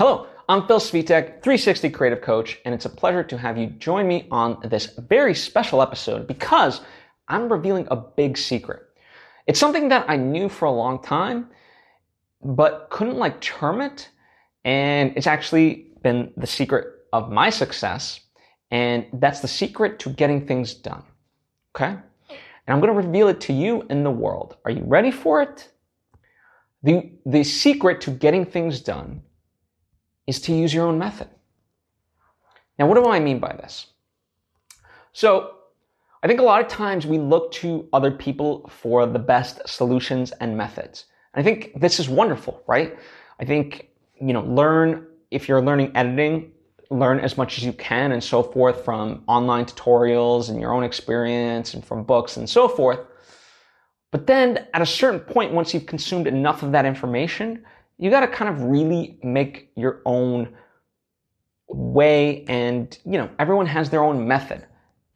Hello, I'm Phil Svitek, 360 Creative Coach, and it's a pleasure to have you join me on this very special episode because I'm revealing a big secret. It's something that I knew for a long time, but couldn't like term it, and it's actually been the secret of my success, and that's the secret to getting things done. Okay? And I'm going to reveal it to you in the world. Are you ready for it? The, the secret to getting things done is to use your own method. Now, what do I mean by this? So, I think a lot of times we look to other people for the best solutions and methods. And I think this is wonderful, right? I think, you know, learn, if you're learning editing, learn as much as you can and so forth from online tutorials and your own experience and from books and so forth. But then at a certain point, once you've consumed enough of that information, you got to kind of really make your own way and you know everyone has their own method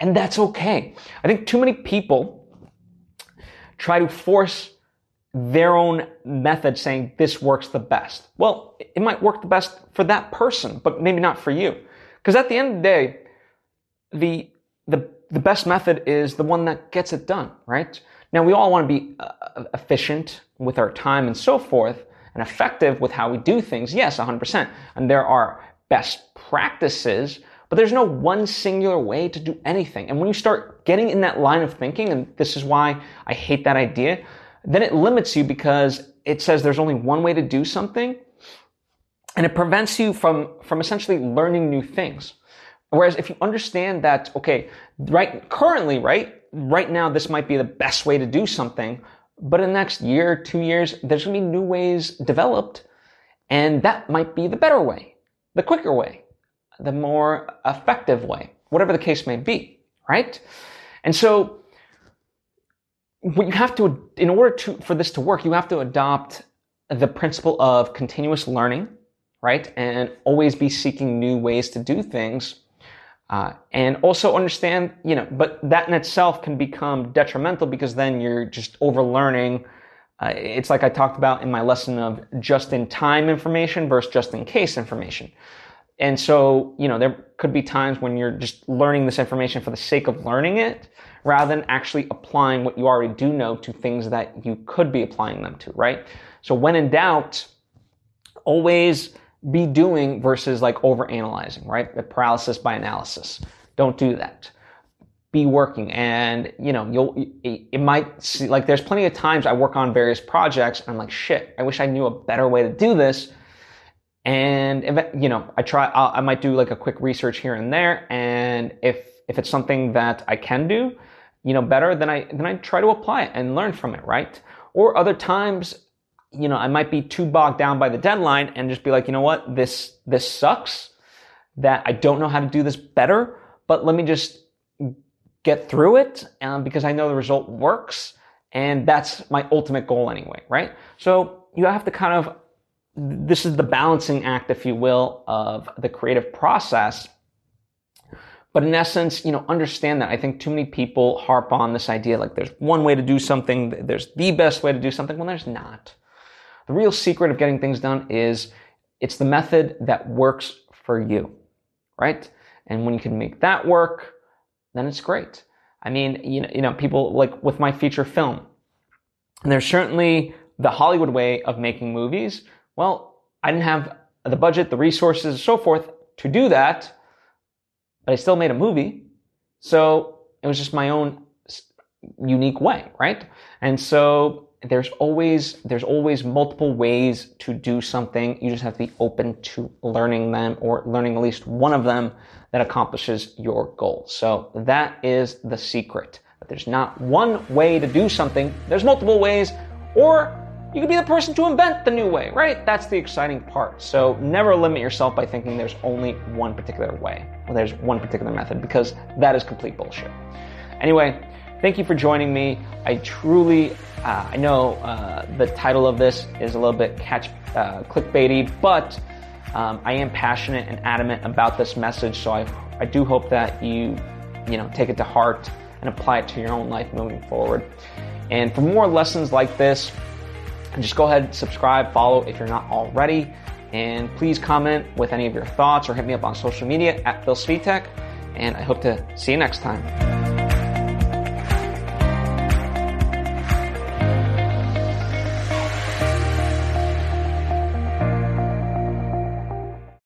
and that's okay. I think too many people try to force their own method saying this works the best. Well it might work the best for that person but maybe not for you. Because at the end of the day the the the best method is the one that gets it done right? Now we all want to be uh, efficient with our time and so forth and effective with how we do things, yes, 100%. And there are best practices, but there's no one singular way to do anything. And when you start getting in that line of thinking, and this is why I hate that idea, then it limits you because it says there's only one way to do something and it prevents you from, from essentially learning new things. Whereas if you understand that, okay, right, currently, right, right now, this might be the best way to do something, but in the next year, two years, there's going to be new ways developed, and that might be the better way, the quicker way, the more effective way, whatever the case may be, right? And so, what you have to, in order to, for this to work, you have to adopt the principle of continuous learning, right? And always be seeking new ways to do things uh, and also understand, you know, but that in itself can become detrimental because then you're just overlearning. Uh, it's like I talked about in my lesson of just in time information versus just in case information. And so, you know, there could be times when you're just learning this information for the sake of learning it rather than actually applying what you already do know to things that you could be applying them to, right? So when in doubt, always be doing versus like over analyzing, right? The paralysis by analysis. Don't do that. Be working and you know, you'll, it might see, like there's plenty of times I work on various projects I'm like, shit, I wish I knew a better way to do this. And you know, I try, I'll, I might do like a quick research here and there. And if, if it's something that I can do, you know, better, then I, then I try to apply it and learn from it, right? Or other times you know, I might be too bogged down by the deadline and just be like, you know what, this, this sucks that I don't know how to do this better, but let me just get through it um, because I know the result works. And that's my ultimate goal anyway, right? So you have to kind of, this is the balancing act, if you will, of the creative process. But in essence, you know, understand that. I think too many people harp on this idea like there's one way to do something, there's the best way to do something. Well, there's not. The real secret of getting things done is it's the method that works for you, right? And when you can make that work, then it's great. I mean, you know, you know, people like with my feature film, and there's certainly the Hollywood way of making movies. Well, I didn't have the budget, the resources, and so forth to do that, but I still made a movie. So it was just my own unique way, right? And so there's always there's always multiple ways to do something. You just have to be open to learning them or learning at least one of them that accomplishes your goal. So that is the secret. that there's not one way to do something. There's multiple ways or you could be the person to invent the new way, right? That's the exciting part. So never limit yourself by thinking there's only one particular way or there's one particular method because that is complete bullshit. Anyway, thank you for joining me. I truly uh, I know uh, the title of this is a little bit catch uh, clickbaity, but um, I am passionate and adamant about this message. So I, I do hope that you, you know, take it to heart and apply it to your own life moving forward. And for more lessons like this, just go ahead, and subscribe, follow if you're not already. And please comment with any of your thoughts or hit me up on social media at Phil Svitek. And I hope to see you next time.